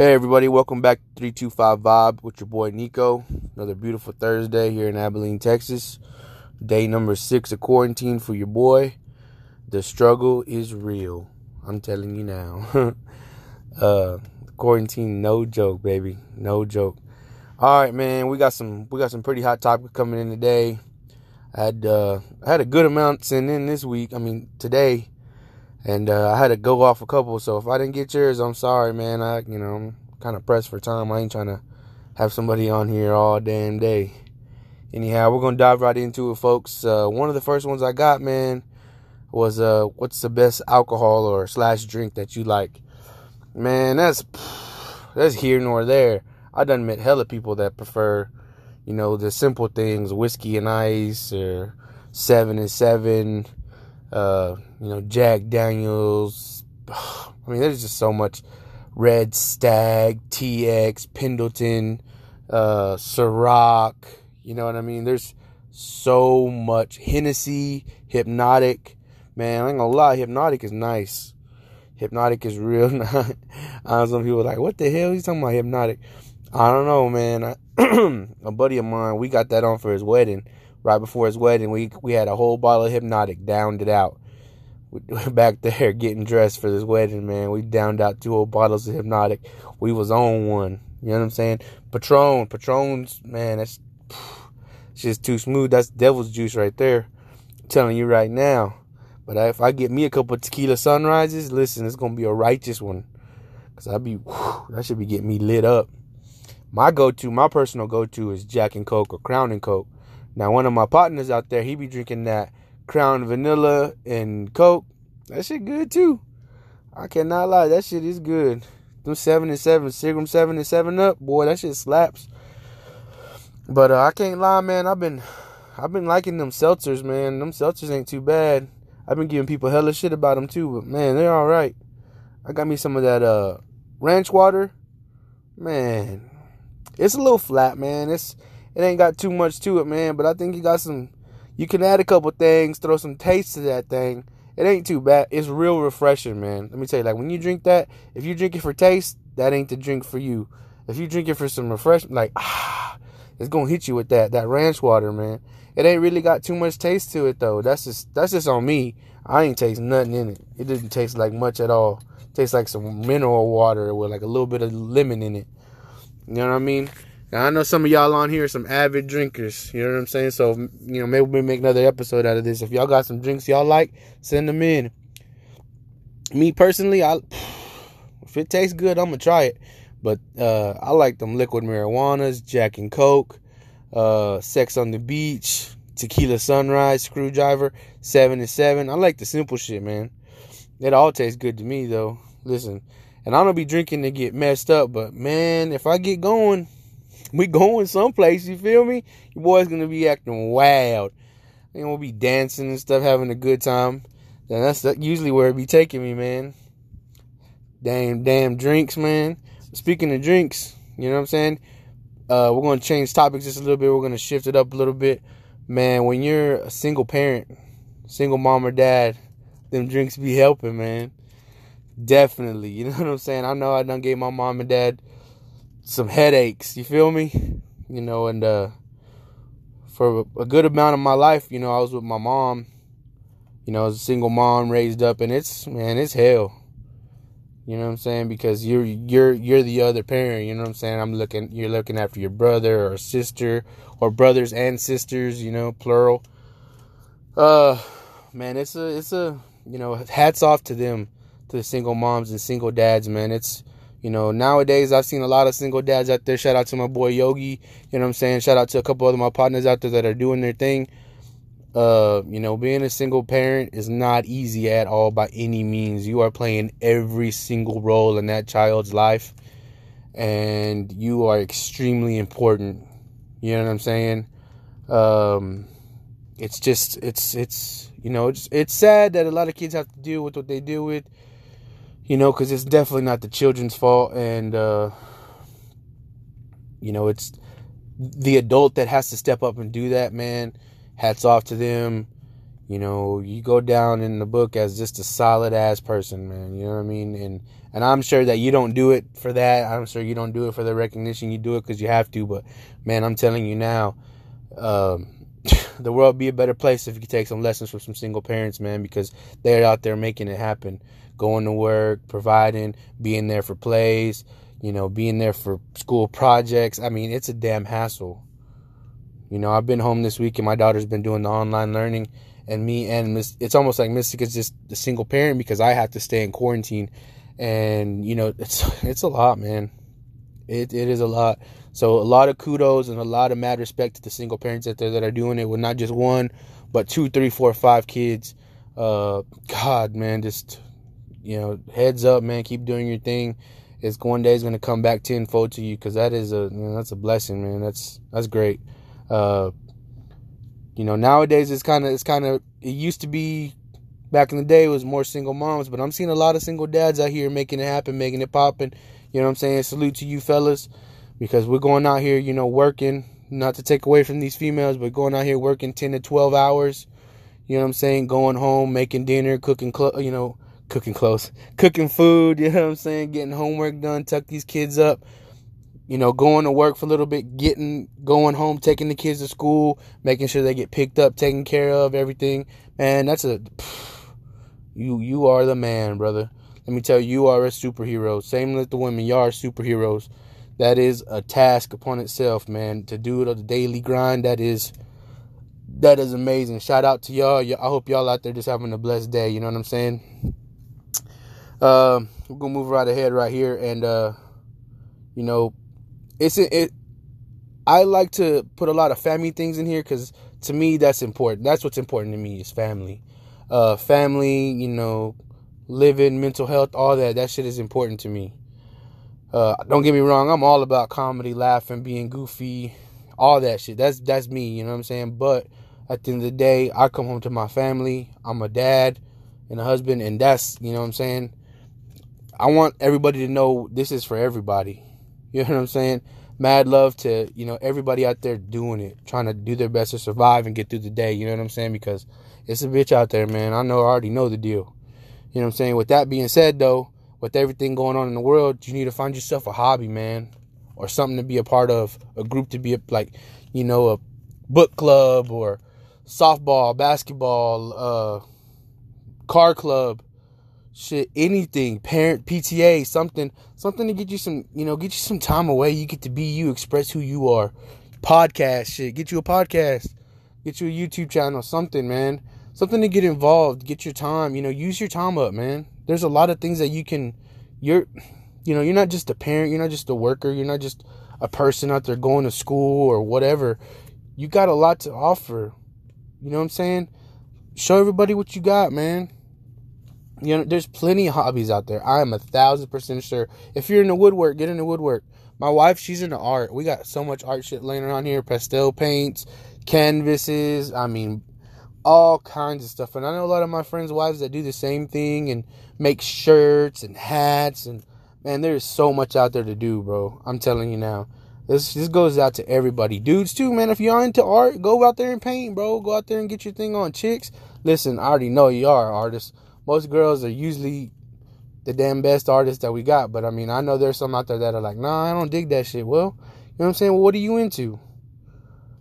Hey everybody, welcome back to 325 Vibe with your boy Nicco. Another beautiful Thursday here in Abilene, Texas. Day number six of quarantine for your boy. The struggle is real. I'm telling you now. uh quarantine no joke, baby. No joke. All right, man, we got some we got some pretty hot topics coming in today. I had uh I had a good amount sent in this week. I mean, today and uh, I had to go off a couple. So if I didn't get yours, I'm sorry, man. I, you know, I'm kind of pressed for time. I ain't trying to have somebody on here all damn day. Anyhow, we're gonna dive right into it, folks. Uh, one of the first ones I got, man, was uh, what's the best alcohol or slash drink that you like? Man, that's that's here nor there. I done met hella people that prefer, you know, the simple things, whiskey and ice or seven and seven uh, you know, Jack Daniels. I mean, there's just so much. Red Stag, TX, Pendleton, uh, Ciroc. You know what I mean? There's so much. Hennessy, Hpnotiq. Man, I ain't gonna lie, Hpnotiq is nice. Hpnotiq is real nice. some people like, what the hell? He's talking about Hpnotiq. I don't know, man. I, a buddy of mine, we got that on for his wedding right before his wedding, we we had a whole bottle of Hpnotiq, downed it out. We, back there getting dressed for this wedding, man. We downed out two whole bottles of Hpnotiq. We was on one. You know what I'm saying? Patron, Patron's man, that's it's just too smooth. That's devil's juice right there. I'm telling you right now. But if I get me a couple tequila sunrises, listen, it's gonna be a righteous one. Cause I be whew, that should be getting me lit up. My go-to, my personal go-to is Jack and Coke or Crown and Coke. Now, one of my partners out there, he be drinking that Crown Vanilla and Coke. That shit good too. I cannot lie, that shit is good. Them seven and seven, Seagram seven and seven up, boy, that shit slaps. But uh, I can't lie, man. I've been, I've been liking them seltzers, man. Them seltzers ain't too bad. I've been giving people hella shit about them too, but man, they're all right. I got me some of that uh ranch water. Man, it's a little flat, man. It's it ain't got too much to it, man. But I think you got some. You can add a couple things, throw some taste to that thing. It ain't too bad. It's real refreshing, man. Let me tell you, like when you drink that, if you drink it for taste, that ain't the drink for you. If you drink it for some refreshment, like ah, it's gonna hit you with that that ranch water, man. It ain't really got too much taste to it though. That's just that's just on me. I ain't taste nothing in it. It didn't taste like much at all. It tastes like some mineral water with like a little bit of lemon in it. You know what I mean? Now, I know some of y'all on here are some avid drinkers. You know what I'm saying? So, you know, maybe we make another episode out of this. If y'all got some drinks y'all like, send them in. Me personally, I if it tastes good, I'm gonna try it. But uh, I like them liquid marijuanas, Jack and Coke, uh, Sex on the Beach, Tequila Sunrise, Screwdriver, Seven and Seven. I like the simple shit, man. It all tastes good to me, though. Listen, and I don't be drinking to get messed up, but man, if I get going we going someplace, you feel me? Your boy's gonna be acting wild. And we'll be dancing and stuff, having a good time. And that's usually where it be taking me, man. Damn, damn drinks, man. Speaking of drinks, you know what I'm saying? Uh, we're gonna change topics just a little bit. We're gonna shift it up a little bit, man. When you're a single parent, single mom or dad, them drinks be helping, man. Definitely, you know what I'm saying. I know I done gave my mom and dad some headaches. You feel me? You know, and uh, for a good amount of my life, you know, I was with my mom. You know, as a single mom raised up, and it's man, it's hell. You know what I'm saying? Because you're you're you're the other parent. You know what I'm saying? I'm looking. You're looking after your brother or sister or brothers and sisters. You know, plural. Uh, man, it's a it's a you know, hats off to them, to the single moms and single dads. Man, it's you know, nowadays I've seen a lot of single dads out there. Shout out to my boy Yogi. You know what I'm saying? Shout out to a couple of my partners out there that are doing their thing. Uh, you know, being a single parent is not easy at all by any means. You are playing every single role in that child's life and you are extremely important. You know what I'm saying? Um, it's just it's it's you know it's it's sad that a lot of kids have to deal with what they deal with you know, because it's definitely not the children's fault, and uh, you know, it's the adult that has to step up and do that. Man, hats off to them. you know, you go down in the book as just a solid ass person, man. You know what I mean? And and I'm sure that you don't do it for that. I'm sure you don't do it for the recognition. You do it because you have to. But man, I'm telling you now, um, the world be a better place if you take some lessons from some single parents, man, because they're out there making it happen, going to work, providing, being there for plays, you know, being there for school projects. I mean, it's a damn hassle. You know, I've been home this week and my daughter's been doing the online learning and me and Miss, it's almost like Mystic is just the single parent because I have to stay in quarantine, and you know it's it's a lot, man. It it is a lot. So a lot of kudos and a lot of mad respect to the single parents out there that are doing it with not just one, but two, three, four, five kids. Uh, God, man, just you know, heads up, man. Keep doing your thing. It's one day is gonna come back tenfold to you because that is a man, that's a blessing, man. That's that's great. Uh, you know, nowadays it's kind of it's kind of it used to be back in the day it was more single moms, but I'm seeing a lot of single dads out here making it happen, making it popping. You know what I'm saying? Salute to you fellas because we're going out here, you know, working, not to take away from these females, but going out here working 10 to 12 hours. You know what I'm saying? Going home, making dinner, cooking, clo- you know, cooking clothes, cooking food, you know what I'm saying? Getting homework done, tuck these kids up, you know, going to work for a little bit, getting, going home, taking the kids to school, making sure they get picked up, taken care of, everything. Man, that's a, you, you are the man, brother. Let me tell you, you are a superhero. Same with the women, you are superheroes. That is a task upon itself, man. To do it on the daily grind, that is, that is amazing. Shout out to y'all. I hope y'all out there just having a blessed day. You know what I'm saying? Uh, we're gonna move right ahead right here, and uh, you know, it's it. I like to put a lot of family things in here because to me that's important. That's what's important to me is family, uh, family. You know, living, mental health, all that. That shit is important to me. Uh, don't get me wrong. I'm all about comedy, laughing, being goofy, all that shit. That's that's me. You know what I'm saying? But at the end of the day, I come home to my family. I'm a dad and a husband, and that's you know what I'm saying. I want everybody to know this is for everybody. You know what I'm saying? Mad love to, you know, everybody out there doing it, trying to do their best to survive and get through the day. You know what I'm saying? Because it's a bitch out there, man. I know, I already know the deal. You know what I'm saying? With that being said, though, with everything going on in the world, you need to find yourself a hobby, man, or something to be a part of, a group to be a, like, you know, a book club or softball, basketball, uh, car club, shit, anything, parent PTA, something, something to get you some, you know, get you some time away. You get to be you, express who you are. Podcast shit, get you a podcast, get you a YouTube channel, something, man, something to get involved, get your time, you know, use your time up, man. There's a lot of things that you can, you're, you know, you're not just a parent, you're not just a worker, you're not just a person out there going to school or whatever. You got a lot to offer. You know what I'm saying? Show everybody what you got, man you know, there's plenty of hobbies out there. I am a thousand percent sure. If you're in the woodwork, get into woodwork. My wife, she's into art. We got so much art shit laying around here pastel paints, canvases. I mean, all kinds of stuff. And I know a lot of my friends' wives that do the same thing and make shirts and hats. And man, there's so much out there to do, bro. I'm telling you now. This this goes out to everybody, dudes too, man. If you're into art, go out there and paint, bro. Go out there and get your thing on. Chicks, listen, I already know you are artists most girls are usually the damn best artists that we got. But I mean, I know there's some out there that are like, nah, I don't dig that shit. Well, you know what I'm saying? Well, what are you into?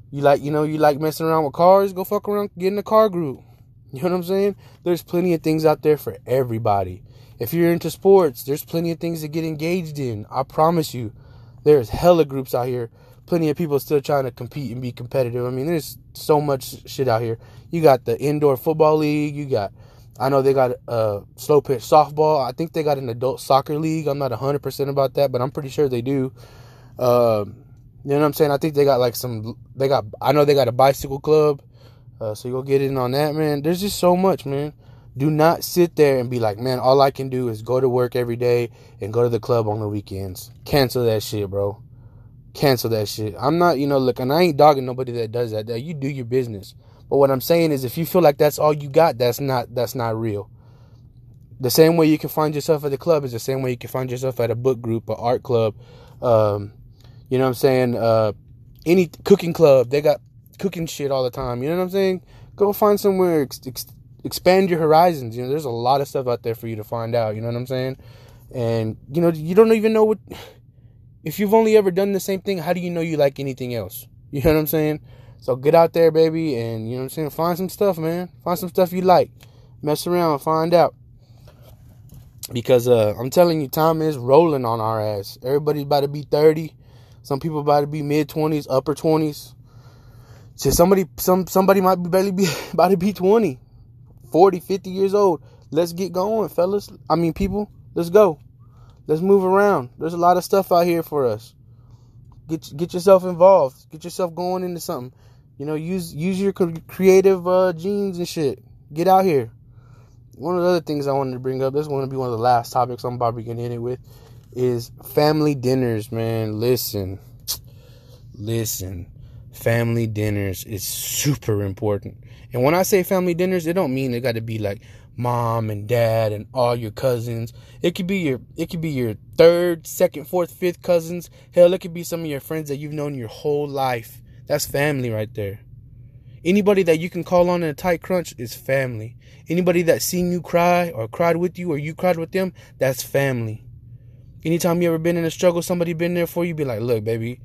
You like, you know, you like messing around with cars? Go fuck around, get in a car group. You know what I'm saying? There's plenty of things out there for everybody. If you're into sports, there's plenty of things to get engaged in. I promise you. There's hella groups out here. Plenty of people still trying to compete and be competitive. I mean, there's so much shit out here. You got the indoor football league. You got I know they got a slow pitch softball. I think they got an adult soccer league. I'm not 100% about that, but I'm pretty sure they do. Um, you know what I'm saying? I think they got like some, they got, I know they got a bicycle club. Uh, so you go get in on that, man. There's just so much, man. Do not sit there and be like, man, all I can do is go to work every day and go to the club on the weekends. Cancel that shit, bro. Cancel that shit. I'm not, you know, look, and I ain't dogging nobody that does that. That you do your business. But what I'm saying is if you feel like that's all you got, that's not that's not real. The same way you can find yourself at the club is the same way you can find yourself at a book group, or art club. Um, you know what I'm saying? Uh, any cooking club, they got cooking shit all the time. You know what I'm saying? Go find somewhere, ex- ex- expand your horizons. You know, there's a lot of stuff out there for you to find out. You know what I'm saying? And you know, you don't even know what. If you've only ever done the same thing, how do you know you like anything else? You know what I'm saying? So get out there, baby, and you know what I'm saying. Find some stuff, man. Find some stuff you like. Mess around, find out. Because uh, I'm telling you, time is rolling on our ass. Everybody's about to be 30. Some people about to be mid 20s, upper 20s. So somebody, some somebody might be barely be about to be 20, 40, 50 years old. Let's get going, fellas. I mean, people. Let's go. Let's move around. There's a lot of stuff out here for us. Get get yourself involved. Get yourself going into something. You know, use use your creative uh, genes and shit. Get out here. One of the other things I wanted to bring up. This is going to be one of the last topics I'm about to get in it with. Is family dinners, man. Listen, listen. Family dinners is super important. And when I say family dinners, it don't mean it got to be like mom and dad and all your cousins. It could be your it could be your third, second, fourth, fifth cousins. Hell, it could be some of your friends that you've known your whole life. That's family right there. Anybody that you can call on in a tight crunch is family. Anybody that seen you cry or cried with you or you cried with them, that's family. Anytime you ever been in a struggle, somebody been there for you, be like, look, baby,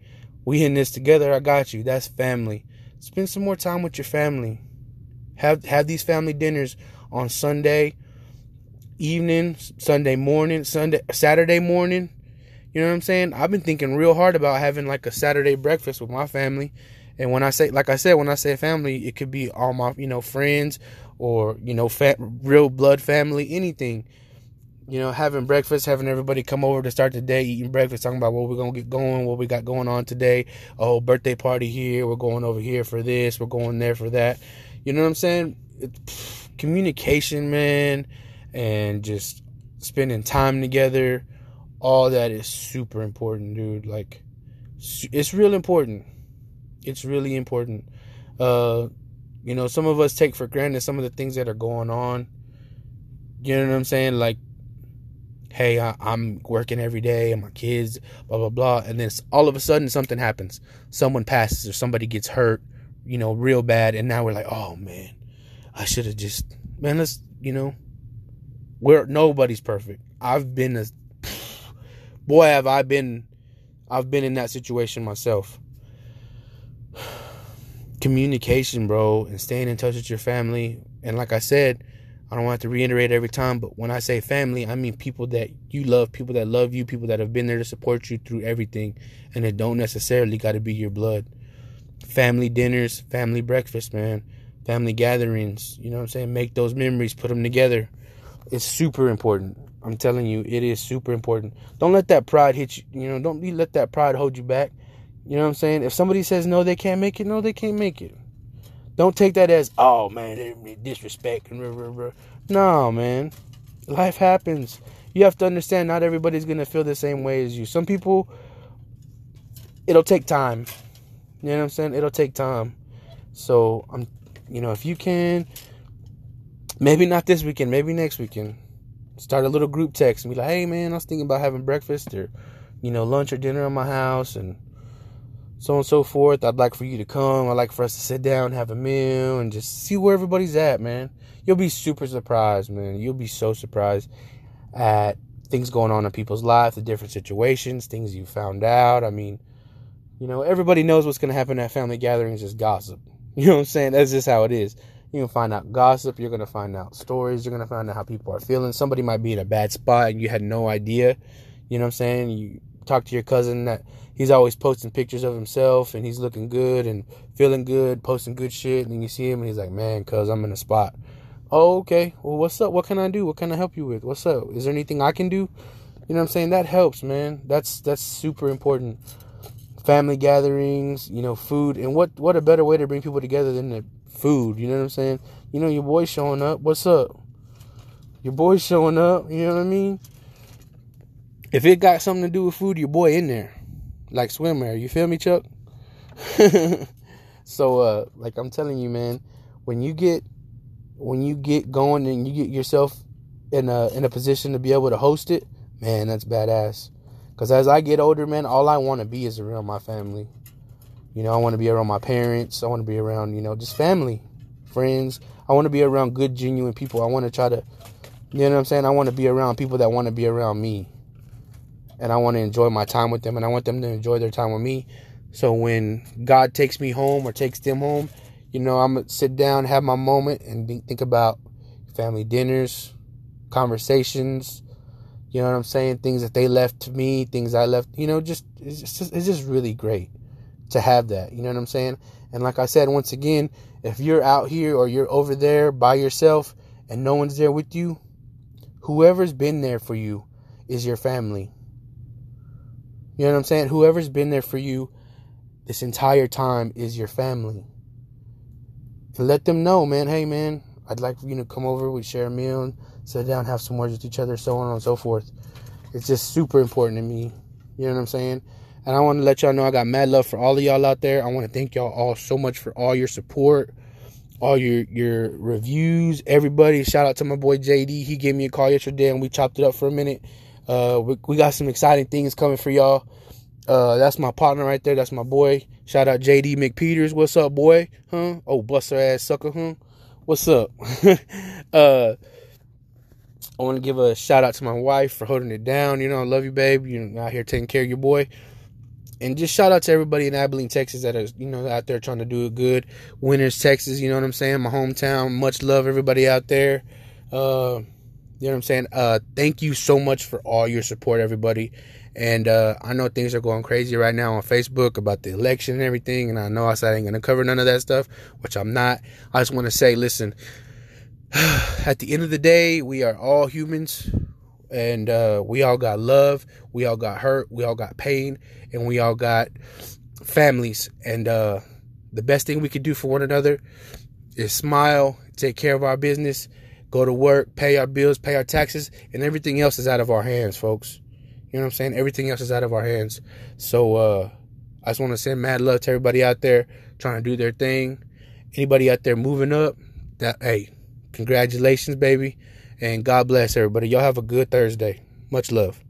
we in this together. I got you. That's family. Spend some more time with your family. Have have these family dinners on Sunday evening, Sunday morning, Sunday Saturday morning. You know what I'm saying? I've been thinking real hard about having like a Saturday breakfast with my family. And when I say, like I said, when I say family, it could be all my, you know, friends or, you know, fat, real blood family, anything. You know, having breakfast, having everybody come over to start the day, eating breakfast, talking about what we're going to get going, what we got going on today. Oh, birthday party here. We're going over here for this. We're going there for that. You know what I'm saying? Communication, man, and just spending time together, all that is super important, dude. Like, it's real important. It's really important. Uh, you know, some of us take for granted some of the things that are going on. You know what I'm saying? Like, hey, I, am working every day and my kids, blah, blah, blah. And then all of a sudden something happens. Someone passes or somebody gets hurt, you know, real bad. And now we're like, oh, man, I should have just man. Let's you know, where nobody's perfect. I've been a boy. Have I been? I've been in that situation myself. Communication, bro, and staying in touch with your family. And like I said, I don't want to reiterate every time, but when I say family, I mean people that you love, people that love you, people that have been there to support you through everything, and it don't necessarily got to be your blood. Family dinners, family breakfast, man family gatherings, you know what I'm saying? Make those memories, put them together. It's super important. I'm telling you, it is super important. Don't let that pride hit you, you know, don't let that pride hold you back. You know what I'm saying? If somebody says no, they can't make it, no, they can't make it. Don't take that as, oh man, disrespect and. No, man. Life happens. You have to understand not everybody's gonna feel the same way as you. Some people it'll take time. You know what I'm saying? It'll take time. So I'm you know, if you can, maybe not this weekend, maybe next weekend, start a little group text and be like, hey man, I was thinking about having breakfast or, you know, lunch or dinner in my house and so on and so forth. I'd like for you to come. I'd like for us to sit down, have a meal, and just see where everybody's at, man. You'll be super surprised, man. You'll be so surprised at things going on in people's lives, the different situations, things you found out. I mean, you know, everybody knows what's going to happen at family gatherings is gossip. You know what I'm saying? That's just how it is. You're gonna find out gossip, you're gonna find out stories, you're gonna find out how people are feeling. Somebody might be in a bad spot and you had no idea. You know what I'm saying? You talk to your cousin that he's always posting pictures of himself and he's looking good and feeling good, posting good shit, and then you see him and he's like, Man, cuz I'm in a spot. Oh, okay. Well what's up? What can I do? What can I help you with? What's up? Is there anything I can do? You know what I'm saying? That helps, man. That's that's super important family gatherings, you know, food, and what what a better way to bring people together than the food? You know what I'm saying? You know, your boy showing up. What's up? Your boy showing up. You know what I mean? If it got something to do with food, your boy in there, like swimwear. You feel me, Chuck? so, uh, like I'm telling you, man, when you get when you get going and you get yourself in a in a position to be able to host it, man, that's badass. Because as I get older, man, all I want to be is around my family. You know, I want to be around my parents. I want to be around, you know, just family. friends. I want to be around good, genuine people. I want to try to, you know what I'm saying? I want to be around people that want to be around me. And I want to enjoy my time with them and I want them to enjoy their time with me. So when God takes me home or takes them home, you know, I'm going to sit down, have my moment and think about family dinners, conversations, you know what I'm saying? Things that they left to me, things I left, you know, just it's just it's just really great to have that. You know what I'm saying? And like I said once again, if you're out here or you're over there by yourself and no one's there with you, whoever's been there for you is your family. You know what I'm saying? Whoever's been there for you this entire time is your family. And let them know, man, hey man, I'd like for you to come over, we share a meal sit down, have some words with each other, so on and so forth. It's just super important to me. You know what I'm saying? And I want to let y'all know I got mad love for all of y'all out there. I want to thank y'all all so much for all your support, all your your reviews, everybody. Shout out to my boy JD. He gave me a call yesterday and we chopped it up for a minute. Uh, we, we got some exciting things coming for y'all. Uh, that's my partner right there. That's my boy. Shout out JD McPeters. What's up, boy? Huh? Oh, buster ass sucker, huh? What's up? uh, I want to give a shout out to my wife for holding it down. You know, I love you, babe. You're out here taking care of your boy. And just shout out to everybody in Abilene, Texas that is, you know, out there trying to do it good. Winters, Texas, you know what I'm saying? My hometown. Much love, everybody out there. Uh, you know what I'm saying? Uh, thank you so much for all your support, everybody. And uh, I know things are going crazy right now on Facebook about the election and everything. And I know I said I ain't going to cover none of that stuff, which I'm not. I just want to say, listen, at the end of the day, we are all humans and uh, we all got love, we all got hurt, we all got pain, and we all got families. And uh, the best thing we could do for one another is smile, take care of our business, go to work, pay our bills, pay our taxes, and everything else is out of our hands, folks. You know what I'm saying? Everything else is out of our hands. So uh, I just want to send mad love to everybody out there trying to do their thing. Anybody out there moving up, that hey, Congratulations, baby. And God bless everybody. Y'all have a good Thursday. Much love.